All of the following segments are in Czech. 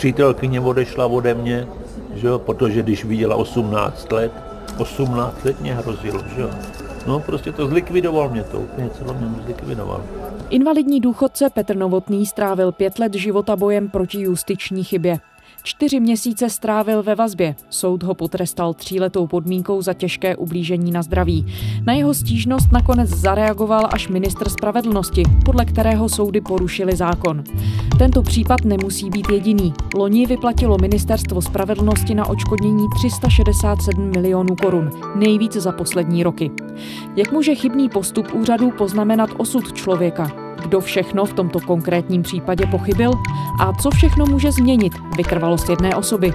přítelkyně odešla ode mě, že jo, protože když viděla 18 let, 18 let mě hrozilo, že jo. No prostě to zlikvidoval mě to, úplně celé mě zlikvidoval. Invalidní důchodce Petr Novotný strávil pět let života bojem proti justiční chybě. Čtyři měsíce strávil ve vazbě. Soud ho potrestal tříletou podmínkou za těžké ublížení na zdraví. Na jeho stížnost nakonec zareagoval až ministr spravedlnosti, podle kterého soudy porušili zákon. Tento případ nemusí být jediný. Loni vyplatilo ministerstvo spravedlnosti na očkodnění 367 milionů korun, nejvíc za poslední roky. Jak může chybný postup úřadů poznamenat osud člověka? Kdo všechno v tomto konkrétním případě pochybil a co všechno může změnit vytrvalost jedné osoby.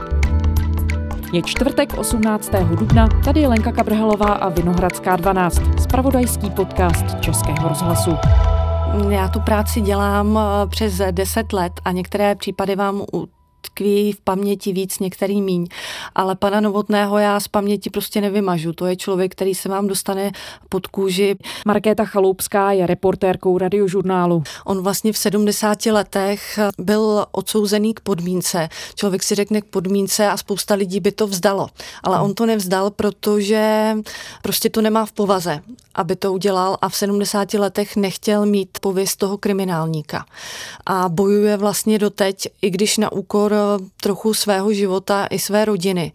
Je čtvrtek 18. dubna, tady je Lenka Kabrhelová a Vinohradská 12, spravodajský podcast Českého rozhlasu. Já tu práci dělám eh, přes 10 let a některé případy vám tkví v paměti víc, některý míň. Ale pana Novotného já z paměti prostě nevymažu. To je člověk, který se vám dostane pod kůži. Markéta Chaloupská je reportérkou radiožurnálu. On vlastně v 70 letech byl odsouzený k podmínce. Člověk si řekne k podmínce a spousta lidí by to vzdalo. Ale on to nevzdal, protože prostě to nemá v povaze, aby to udělal a v 70 letech nechtěl mít pověst toho kriminálníka. A bojuje vlastně doteď, i když na úkor trochu svého života i své rodiny.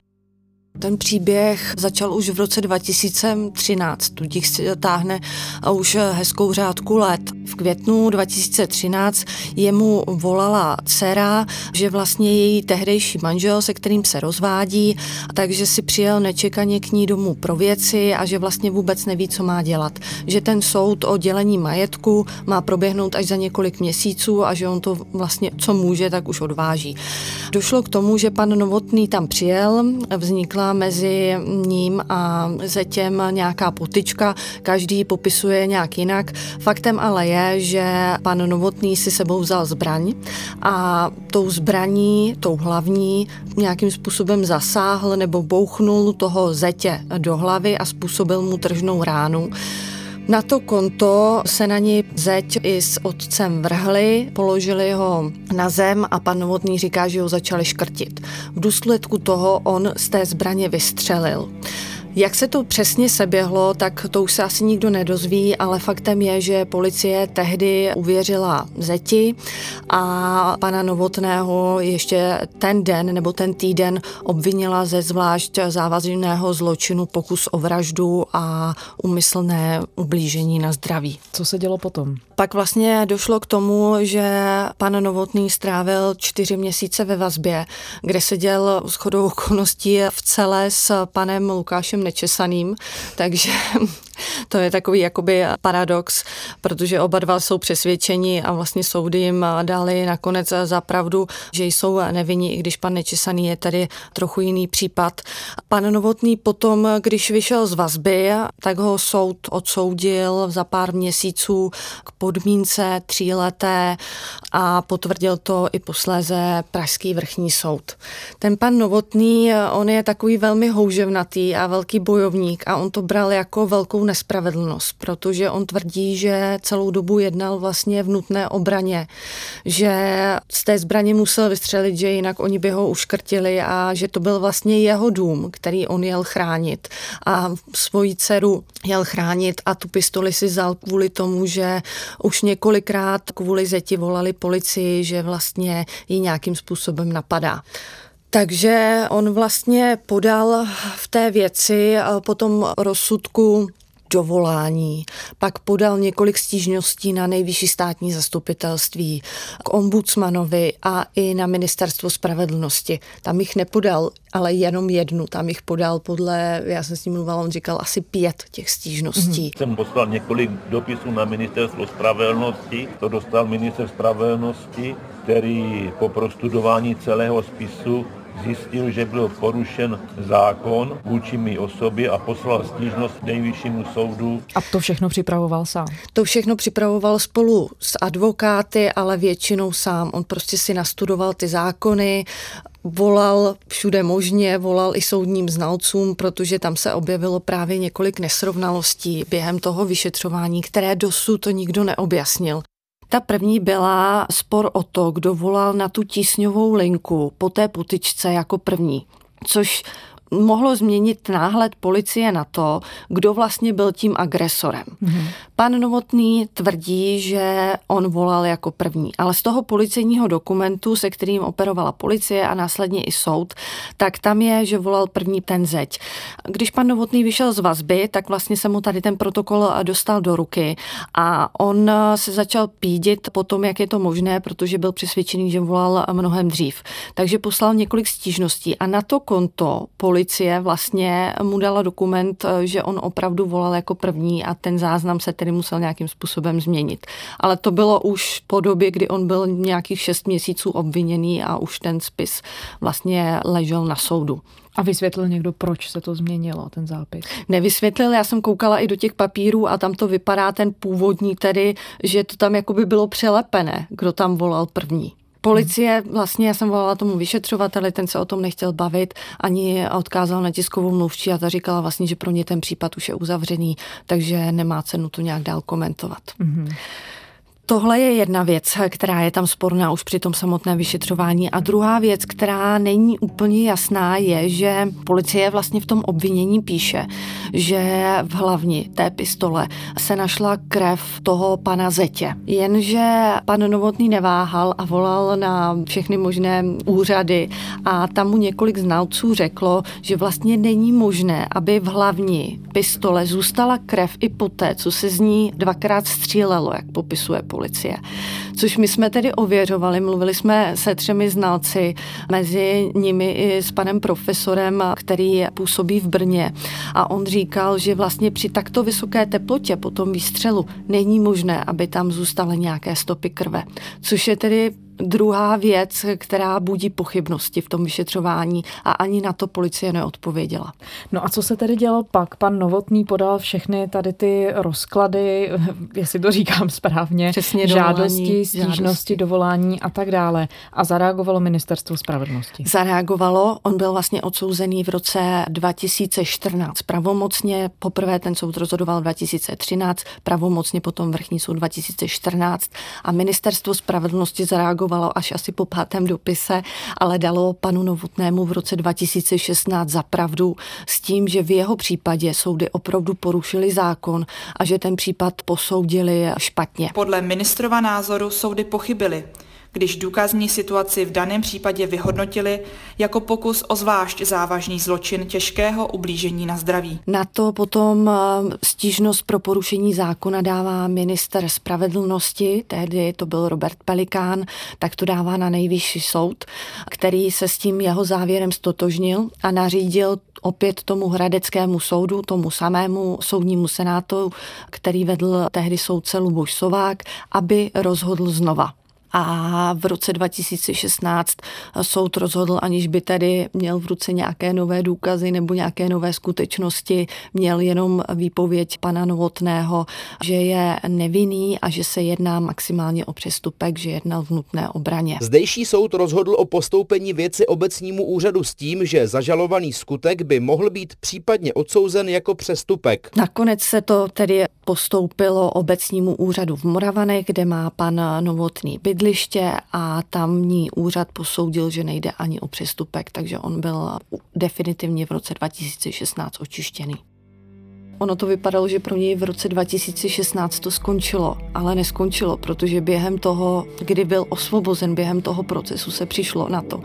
Ten příběh začal už v roce 2013, tudíž si táhne už hezkou řádku let. V květnu 2013 jemu volala dcera, že vlastně její tehdejší manžel, se kterým se rozvádí, takže si přijel nečekaně k ní domů pro věci a že vlastně vůbec neví, co má dělat. Že ten soud o dělení majetku má proběhnout až za několik měsíců a že on to vlastně, co může, tak už odváží. Došlo k tomu, že pan Novotný tam přijel, vznikla mezi ním a zetěm nějaká potička, každý popisuje nějak jinak. Faktem ale je, že pan Novotný si sebou vzal zbraň a tou zbraní, tou hlavní, nějakým způsobem zasáhl nebo bouchnul toho zetě do hlavy a způsobil mu tržnou ránu. Na to konto se na ní zeď i s otcem vrhli, položili ho na zem a pan Novotný říká, že ho začali škrtit. V důsledku toho on z té zbraně vystřelil. Jak se to přesně seběhlo, tak to už se asi nikdo nedozví, ale faktem je, že policie tehdy uvěřila zeti a pana Novotného ještě ten den nebo ten týden obvinila ze zvlášť závažného zločinu pokus o vraždu a umyslné ublížení na zdraví. Co se dělo potom? Pak vlastně došlo k tomu, že pan Novotný strávil čtyři měsíce ve vazbě, kde seděl s chodou okolností v celé s panem Lukášem nečesaným, takže to je takový jakoby paradox, protože oba dva jsou přesvědčeni a vlastně soudy jim dali nakonec za pravdu, že jsou nevinní, i když pan Nečesaný je tady trochu jiný případ. Pan Novotný potom, když vyšel z vazby, tak ho soud odsoudil za pár měsíců k podmínce tříleté a potvrdil to i posléze Pražský vrchní soud. Ten pan Novotný, on je takový velmi houževnatý a velký bojovník a on to bral jako velkou nespravedlnost, protože on tvrdí, že celou dobu jednal vlastně v nutné obraně, že z té zbraně musel vystřelit, že jinak oni by ho uškrtili a že to byl vlastně jeho dům, který on jel chránit a svoji dceru jel chránit a tu pistoli si vzal kvůli tomu, že už několikrát kvůli zeti volali policii, že vlastně ji nějakým způsobem napadá. Takže on vlastně podal v té věci po tom rozsudku dovolání, pak podal několik stížností na nejvyšší státní zastupitelství, k ombudsmanovi a i na ministerstvo spravedlnosti. Tam jich nepodal, ale jenom jednu. Tam jich podal podle, já jsem s ním mluvila, on říkal asi pět těch stížností. Mm-hmm. Jsem poslal několik dopisů na ministerstvo spravedlnosti, to dostal minister spravedlnosti, který po prostudování celého spisu zjistil, že byl porušen zákon vůči mý osobě a poslal stížnost nejvyššímu soudu. A to všechno připravoval sám? To všechno připravoval spolu s advokáty, ale většinou sám. On prostě si nastudoval ty zákony, volal všude možně, volal i soudním znalcům, protože tam se objevilo právě několik nesrovnalostí během toho vyšetřování, které dosud to nikdo neobjasnil. Ta první byla spor o to, kdo volal na tu tísňovou linku po té potyčce jako první což mohlo změnit náhled policie na to, kdo vlastně byl tím agresorem. Mm-hmm. Pan Novotný tvrdí, že on volal jako první, ale z toho policejního dokumentu, se kterým operovala policie a následně i soud, tak tam je, že volal první ten zeď. Když pan Novotný vyšel z vazby, tak vlastně se mu tady ten protokol dostal do ruky a on se začal pídit po tom, jak je to možné, protože byl přesvědčený, že volal mnohem dřív. Takže poslal několik stížností a na to konto policie policie vlastně mu dala dokument, že on opravdu volal jako první a ten záznam se tedy musel nějakým způsobem změnit. Ale to bylo už po době, kdy on byl nějakých šest měsíců obviněný a už ten spis vlastně ležel na soudu. A vysvětlil někdo, proč se to změnilo, ten zápis? Nevysvětlil, já jsem koukala i do těch papírů a tam to vypadá ten původní tedy, že to tam jakoby bylo přelepené, kdo tam volal první. Policie, vlastně já jsem volala tomu vyšetřovateli, ten se o tom nechtěl bavit, ani odkázal na tiskovou mluvčí a ta říkala vlastně, že pro ně ten případ už je uzavřený, takže nemá cenu to nějak dál komentovat. Mm-hmm. Tohle je jedna věc, která je tam sporná už při tom samotném vyšetřování. A druhá věc, která není úplně jasná, je, že policie vlastně v tom obvinění píše, že v hlavni té pistole se našla krev toho pana Zetě. Jenže pan Novotný neváhal a volal na všechny možné úřady a tam mu několik znalců řeklo, že vlastně není možné, aby v hlavni pistole zůstala krev i poté, co se z ní dvakrát střílelo, jak popisuje policie policie. Což my jsme tedy ověřovali, mluvili jsme se třemi znalci, mezi nimi i s panem profesorem, který působí v Brně. A on říkal, že vlastně při takto vysoké teplotě po tom výstřelu není možné, aby tam zůstaly nějaké stopy krve. Což je tedy druhá věc, která budí pochybnosti v tom vyšetřování a ani na to policie neodpověděla. No a co se tedy dělo pak? Pan Novotný podal všechny tady ty rozklady, jestli to říkám správně, Přesně žádosti, stížnosti, žádosti. dovolání a tak dále. A zareagovalo ministerstvo spravedlnosti? Zareagovalo. On byl vlastně odsouzený v roce 2014 pravomocně. Poprvé ten soud rozhodoval 2013, pravomocně potom vrchní soud 2014 a ministerstvo spravedlnosti zareagovalo reagovalo až asi po pátém dopise, ale dalo panu Novotnému v roce 2016 za pravdu s tím, že v jeho případě soudy opravdu porušili zákon a že ten případ posoudili špatně. Podle ministrova názoru soudy pochybily když důkazní situaci v daném případě vyhodnotili jako pokus o zvlášť závažný zločin těžkého ublížení na zdraví. Na to potom eh, stížnost pro porušení zákona dává minister spravedlnosti, tehdy to byl Robert Pelikán, tak to dává na nejvyšší soud, který se s tím jeho závěrem stotožnil a nařídil opět tomu hradeckému soudu, tomu samému soudnímu senátu, který vedl tehdy soudce Luboš Sovák, aby rozhodl znova a v roce 2016 soud rozhodl, aniž by tedy měl v ruce nějaké nové důkazy nebo nějaké nové skutečnosti, měl jenom výpověď pana Novotného, že je nevinný a že se jedná maximálně o přestupek, že jednal v nutné obraně. Zdejší soud rozhodl o postoupení věci obecnímu úřadu s tím, že zažalovaný skutek by mohl být případně odsouzen jako přestupek. Nakonec se to tedy postoupilo obecnímu úřadu v Moravanech, kde má pan Novotný bydl bydliště a tamní úřad posoudil, že nejde ani o přestupek, takže on byl definitivně v roce 2016 očištěný. Ono to vypadalo, že pro něj v roce 2016 to skončilo, ale neskončilo, protože během toho, kdy byl osvobozen, během toho procesu se přišlo na to,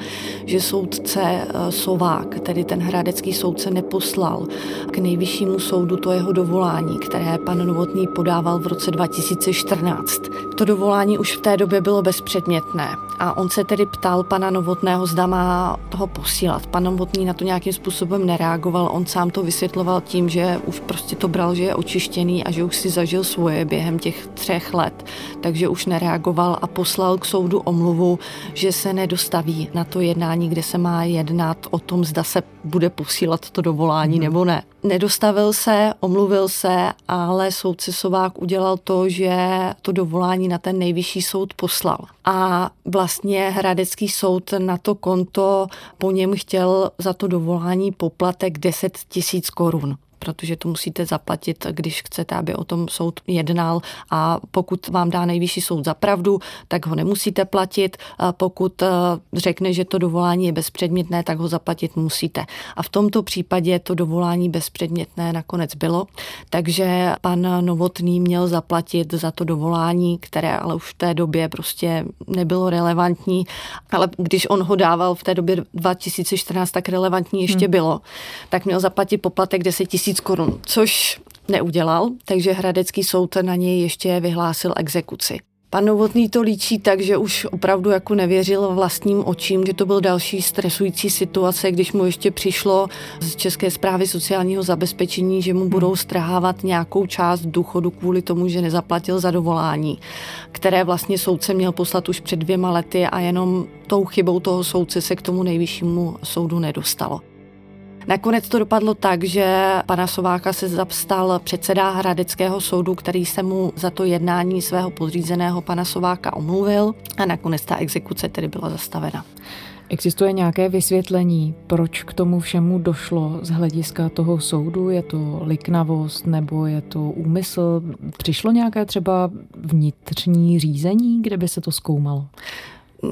že soudce eh, Sovák, tedy ten hradecký soudce, neposlal k nejvyššímu soudu to jeho dovolání, které pan Novotný podával v roce 2014. To dovolání už v té době bylo bezpředmětné a on se tedy ptal pana Novotného, zda má toho posílat. Pan Novotný na to nějakým způsobem nereagoval, on sám to vysvětloval tím, že už prostě to bral, že je očištěný a že už si zažil svoje během těch třech let, takže už nereagoval a poslal k soudu omluvu, že se nedostaví na to jednání, kde se má jednat o tom, zda se bude posílat to dovolání hmm. nebo ne. Nedostavil se, omluvil se, ale soudce Sovák udělal to, že to dovolání na ten nejvyšší soud poslal. A vlastně Hradecký soud na to konto po něm chtěl za to dovolání poplatek 10 tisíc korun protože to musíte zaplatit, když chcete, aby o tom soud jednal a pokud vám dá nejvyšší soud za pravdu, tak ho nemusíte platit. A pokud eh, řekne, že to dovolání je bezpředmětné, tak ho zaplatit musíte. A v tomto případě to dovolání bezpředmětné nakonec bylo, takže pan Novotný měl zaplatit za to dovolání, které ale už v té době prostě nebylo relevantní, ale když on ho dával v té době 2014, tak relevantní ještě hmm. bylo, tak měl zaplatit poplatek 10 tisíc korun, což neudělal, takže Hradecký soud na něj ještě vyhlásil exekuci. Pan Novotný to líčí tak, že už opravdu jako nevěřil vlastním očím, že to byl další stresující situace, když mu ještě přišlo z České zprávy sociálního zabezpečení, že mu budou strhávat nějakou část důchodu kvůli tomu, že nezaplatil za dovolání, které vlastně soudce měl poslat už před dvěma lety a jenom tou chybou toho soudce se k tomu nejvyššímu soudu nedostalo. Nakonec to dopadlo tak, že pana Sováka se zapstal předseda Hradeckého soudu, který se mu za to jednání svého podřízeného pana Sováka omluvil a nakonec ta exekuce tedy byla zastavena. Existuje nějaké vysvětlení, proč k tomu všemu došlo z hlediska toho soudu? Je to liknavost nebo je to úmysl? Přišlo nějaké třeba vnitřní řízení, kde by se to zkoumalo?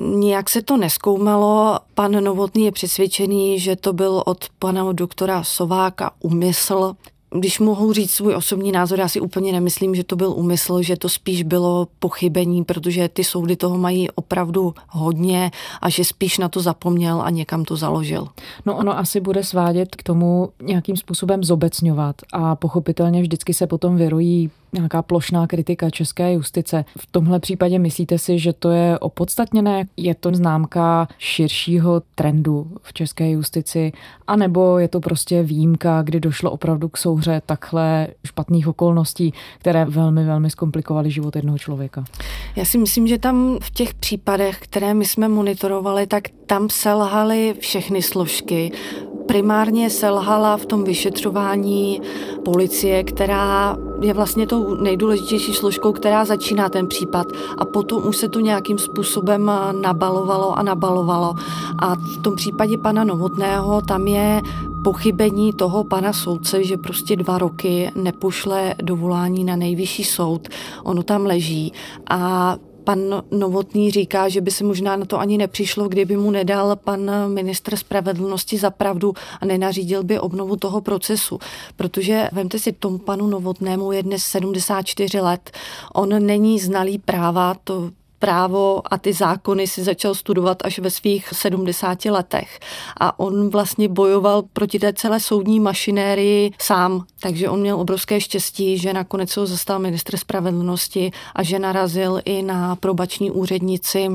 Nijak se to neskoumalo. Pan Novotný je přesvědčený, že to byl od pana doktora Sováka úmysl. Když mohu říct svůj osobní názor, já si úplně nemyslím, že to byl úmysl, že to spíš bylo pochybení, protože ty soudy toho mají opravdu hodně a že spíš na to zapomněl a někam to založil. No ono asi bude svádět k tomu nějakým způsobem zobecňovat a pochopitelně vždycky se potom vyrojí nějaká plošná kritika české justice. V tomhle případě myslíte si, že to je opodstatněné? Je to známka širšího trendu v české justici? A nebo je to prostě výjimka, kdy došlo opravdu k souhře takhle špatných okolností, které velmi, velmi zkomplikovaly život jednoho člověka? Já si myslím, že tam v těch případech, které my jsme monitorovali, tak tam selhaly všechny složky primárně selhala v tom vyšetřování policie, která je vlastně tou nejdůležitější složkou, která začíná ten případ a potom už se to nějakým způsobem nabalovalo a nabalovalo. A v tom případě pana Novotného tam je pochybení toho pana soudce, že prostě dva roky nepošle dovolání na nejvyšší soud. Ono tam leží a Pan Novotný říká, že by se možná na to ani nepřišlo, kdyby mu nedal pan ministr spravedlnosti za pravdu a nenařídil by obnovu toho procesu. Protože vemte si, tomu panu Novotnému je dnes 74 let. On není znalý práva, to právo a ty zákony si začal studovat až ve svých 70 letech. A on vlastně bojoval proti té celé soudní mašinérii sám. Takže on měl obrovské štěstí, že nakonec ho zastal ministr spravedlnosti a že narazil i na probační úřednici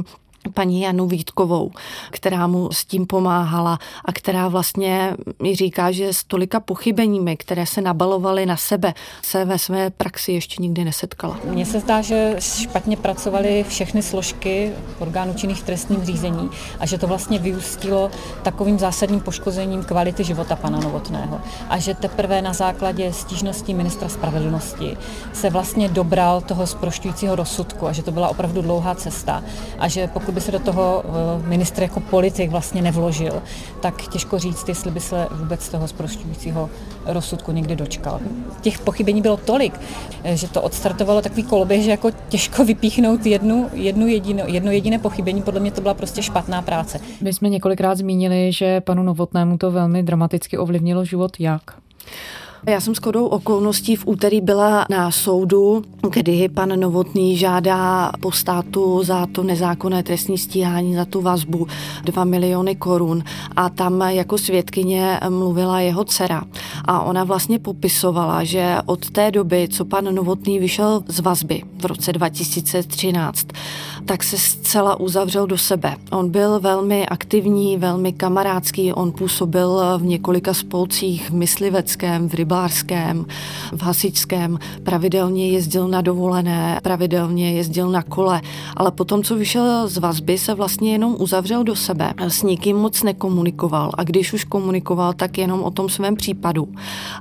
paní Janu Vítkovou, která mu s tím pomáhala a která vlastně mi říká, že s tolika pochybeními, které se nabalovaly na sebe, se ve své praxi ještě nikdy nesetkala. Mně se zdá, že špatně pracovaly všechny složky orgánů činných v trestním řízení a že to vlastně vyústilo takovým zásadním poškozením kvality života pana Novotného. A že teprve na základě stížností ministra spravedlnosti se vlastně dobral toho zprošťujícího rozsudku a že to byla opravdu dlouhá cesta a že pokud by se do toho eh, ministr jako politik vlastně nevložil, tak těžko říct, jestli by se vůbec toho zprošťujícího rozsudku někdy dočkal. Těch pochybení bylo tolik, eh, že to odstartovalo takový koloběh, že jako těžko vypíchnout jednu, jednu jedino, jedno jediné pochybení. Podle mě to byla prostě špatná práce. My jsme několikrát zmínili, že panu Novotnému to velmi dramaticky ovlivnilo život. Jak? Já jsem s kodou okolností v úterý byla na soudu, kdy pan Novotný žádá po státu za to nezákonné trestní stíhání, za tu vazbu 2 miliony korun a tam jako svědkyně mluvila jeho dcera. A ona vlastně popisovala, že od té doby, co pan Novotný vyšel z vazby v roce 2013, tak se zcela uzavřel do sebe. On byl velmi aktivní, velmi kamarádský, on působil v několika spolcích v mysliveckém, v rybářském, v hasičském, pravidelně jezdil na dovolené, pravidelně jezdil na kole, ale potom, co vyšel z vazby, se vlastně jenom uzavřel do sebe. S nikým moc nekomunikoval a když už komunikoval, tak jenom o tom svém případu.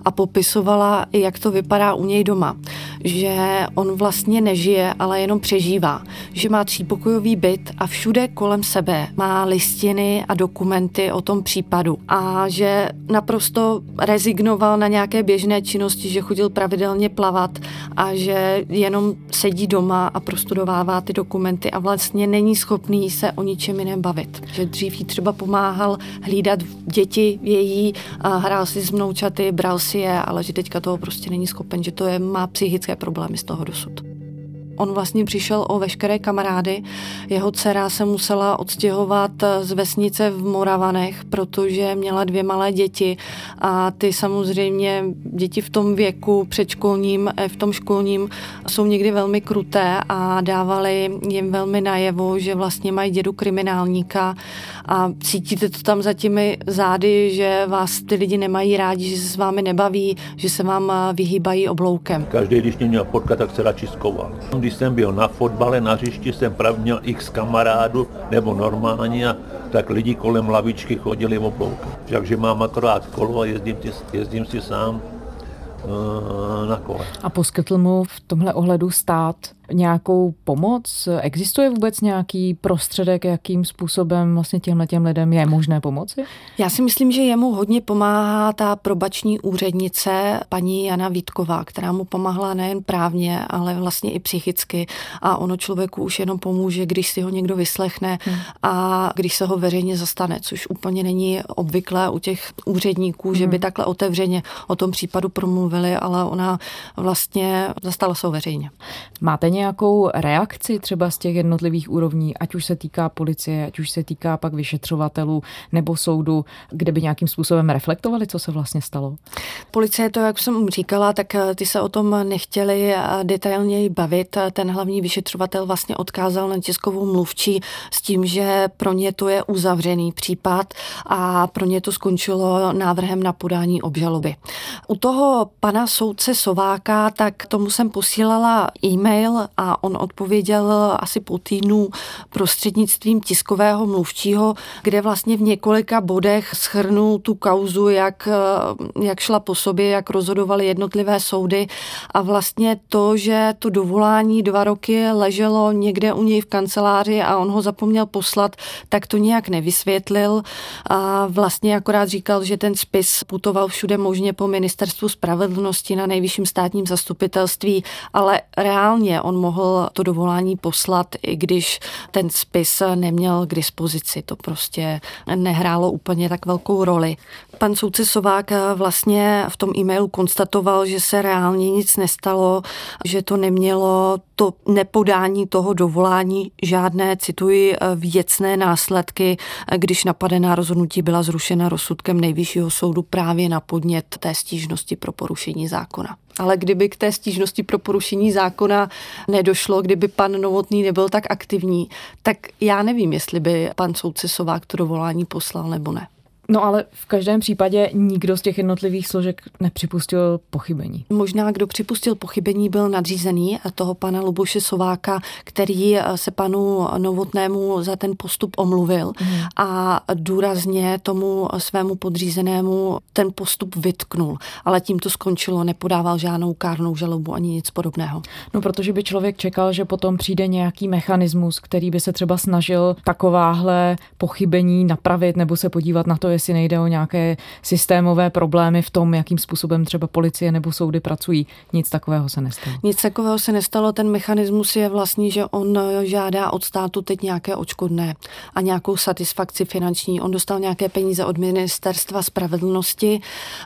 A popisovala, jak to vypadá u něj doma. Že on vlastně nežije, ale jenom přežívá. Že má třípokojový byt a všude kolem sebe má listiny a dokumenty o tom případu a že naprosto rezignoval na nějaké běžné činnosti, že chodil pravidelně plavat a že jenom sedí doma a prostudovává ty dokumenty a vlastně není schopný se o ničem jiném bavit. Že dřív jí třeba pomáhal hlídat děti její, hrál si s mnoučaty, bral si je, ale že teďka toho prostě není schopen, že to je, má psychické problémy z toho dosud. On vlastně přišel o veškeré kamarády. Jeho dcera se musela odstěhovat z vesnice v Moravanech, protože měla dvě malé děti a ty samozřejmě děti v tom věku předškolním, v tom školním jsou někdy velmi kruté a dávali jim velmi najevo, že vlastně mají dědu kriminálníka a cítíte to tam za těmi zády, že vás ty lidi nemají rádi, že se s vámi nebaví, že se vám vyhýbají obloukem. Každý, když mě měl potkat, tak se radši když jsem byl na fotbale, na hřišti jsem právě měl x kamarádů, nebo normálně, tak lidi kolem lavičky chodili v oblouku. Takže mám akorát kolo a jezdím, jezdím si sám eh, na kole. A poskytl mu v tomhle ohledu stát nějakou pomoc? Existuje vůbec nějaký prostředek, jakým způsobem vlastně těmhle těm lidem je možné pomoci? Já si myslím, že jemu hodně pomáhá ta probační úřednice paní Jana Vítková, která mu pomáhla nejen právně, ale vlastně i psychicky. A ono člověku už jenom pomůže, když si ho někdo vyslechne hmm. a když se ho veřejně zastane, což úplně není obvyklé u těch úředníků, hmm. že by hmm. takhle otevřeně o tom případu promluvili, ale ona vlastně zastala se ho veřejně. Máte nějakou reakci třeba z těch jednotlivých úrovní, ať už se týká policie, ať už se týká pak vyšetřovatelů nebo soudu, kde by nějakým způsobem reflektovali, co se vlastně stalo? Policie to, jak jsem říkala, tak eh, ty se o tom nechtěli eh, detailněji bavit. Ten hlavní vyšetřovatel vlastně odkázal na tiskovou mluvčí s tím, že pro ně to je uzavřený případ a pro ně to skončilo návrhem na podání obžaloby. U toho pana soudce Sováka, tak tomu jsem posílala e-mail a on odpověděl asi po týdnu prostřednictvím tiskového mluvčího, kde vlastně v několika bodech schrnul tu kauzu, jak, jak šla po sobě, jak rozhodovaly jednotlivé soudy. A vlastně to, že to dovolání dva roky leželo někde u něj v kanceláři a on ho zapomněl poslat, tak to nějak nevysvětlil. A vlastně akorát říkal, že ten spis putoval všude možně po ministerstvu spravedlnosti na nejvyšším státním zastupitelství, ale reálně on mohl to dovolání poslat, i když ten spis neměl k dispozici. To prostě nehrálo úplně tak velkou roli. Pan soudce Sovák vlastně v tom e-mailu konstatoval, že se reálně nic nestalo, že to nemělo to nepodání toho dovolání žádné, cituji, věcné následky, když napadená rozhodnutí byla zrušena rozsudkem nejvyššího soudu právě na podnět té stížnosti pro porušení zákona. Ale kdyby k té stížnosti pro porušení zákona nedošlo, kdyby pan Novotný nebyl tak aktivní, tak já nevím, jestli by pan soudce Sovák to dovolání poslal nebo ne. No ale v každém případě nikdo z těch jednotlivých složek nepřipustil pochybení. Možná kdo připustil pochybení byl nadřízený toho pana Luboše Sováka, který se panu Novotnému za ten postup omluvil mm. a důrazně tomu svému podřízenému ten postup vytknul. Ale tím to skončilo, nepodával žádnou kárnou žalobu ani nic podobného. No protože by člověk čekal, že potom přijde nějaký mechanismus, který by se třeba snažil takováhle pochybení napravit nebo se podívat na to, jestli nejde o nějaké systémové problémy v tom, jakým způsobem třeba policie nebo soudy pracují. Nic takového se nestalo. Nic takového se nestalo. Ten mechanismus je vlastně, že on žádá od státu teď nějaké očkodné a nějakou satisfakci finanční. On dostal nějaké peníze od ministerstva spravedlnosti,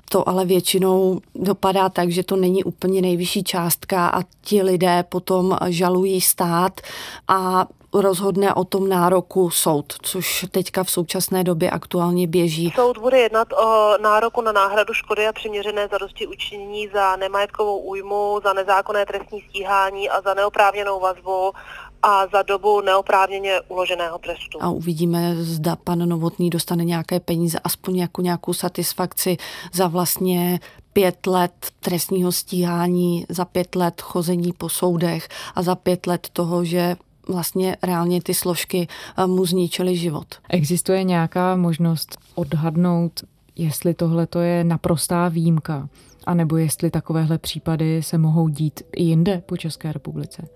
to ale většinou dopadá tak, že to není úplně nejvyšší částka a ti lidé potom žalují stát a rozhodne o tom nároku soud, což teďka v současné době aktuálně běží. Soud bude jednat o nároku na náhradu škody a přiměřené zadosti učinění za nemajetkovou újmu, za nezákonné trestní stíhání a za neoprávněnou vazbu a za dobu neoprávněně uloženého trestu. A uvidíme, zda pan Novotný dostane nějaké peníze, aspoň jako nějakou satisfakci za vlastně pět let trestního stíhání, za pět let chození po soudech a za pět let toho, že vlastně reálně ty složky eh, mu zničily život. Existuje nějaká možnost odhadnout, jestli tohle to je naprostá výjimka, A nebo jestli takovéhle případy se mohou dít i jinde po České republice?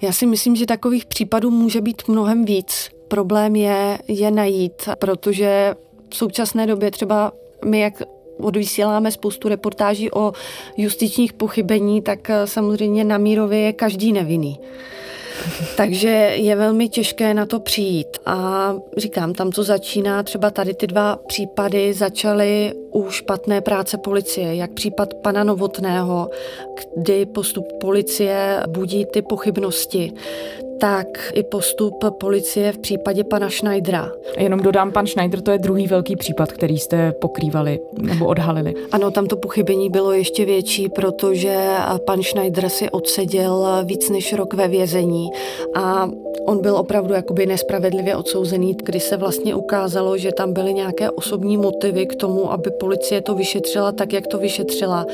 Já si myslím, že takových případů může být mnohem víc. Problém je je najít, protože v současné době třeba my, jak odvysíláme spoustu reportáží o justičních pochybení, tak samozřejmě na Mírově je každý nevinný. Takže je velmi těžké na to přijít. A říkám, tam to začíná, třeba tady ty dva případy začaly u špatné práce policie, jak případ pana Novotného, kdy postup policie budí ty pochybnosti, tak i postup policie v případě pana Schneidera. Jenom dodám, pan Schneider to je druhý velký případ, který jste pokrývali nebo odhalili. Ano, tam to pochybení bylo ještě větší, protože pan Schneider si odseděl víc než rok ve vězení a on byl opravdu jakoby nespravedlivě odsouzený, kdy se vlastně ukázalo, že tam byly nějaké osobní motivy k tomu, aby policie to vyšetřila tak, jak to vyšetřila.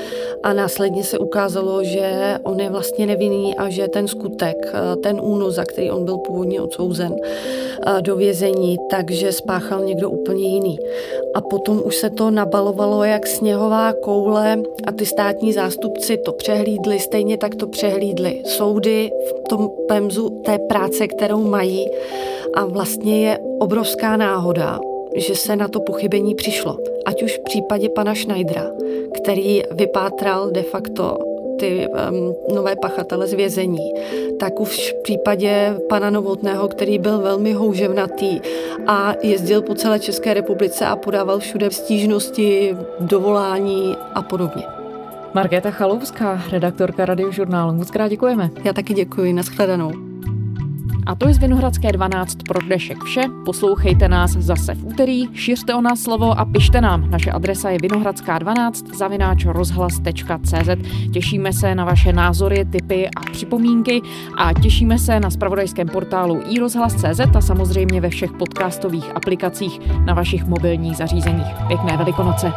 A následně se ukázalo, že on je vlastně nevinný a že ten skutek, ten únos, za který on byl původně odsouzen do vězení, takže spáchal někdo úplně jiný. A potom už se to nabalovalo jak sněhová koule a ty státní zástupci to přehlídli, stejně tak to přehlídli soudy v tom pemzu té práce, kterou mají a vlastně je obrovská náhoda, že se na to pochybení přišlo. Ať už v případě pana Schneidera, který vypátral de facto ty um, nové pachatele z vězení, tak už v případě pana Novotného, který byl velmi houževnatý a jezdil po celé České republice a podával všude stížnosti, dovolání a podobně. Markéta Chalouská, redaktorka radiožurnálu. Moc krát děkujeme. Já taky děkuji, nashledanou. A to je z Vinohradské 12 pro dnešek vše. Poslouchejte nás zase v úterý, šiřte o nás slovo a pište nám. Naše adresa je vinohradská12 zavináč rozhlas.cz. Těšíme se na vaše názory, tipy a připomínky a těšíme se na spravodajském portálu iRozhlas.cz a samozřejmě ve všech podcastových aplikacích na vašich mobilních zařízeních. Pěkné velikonoce.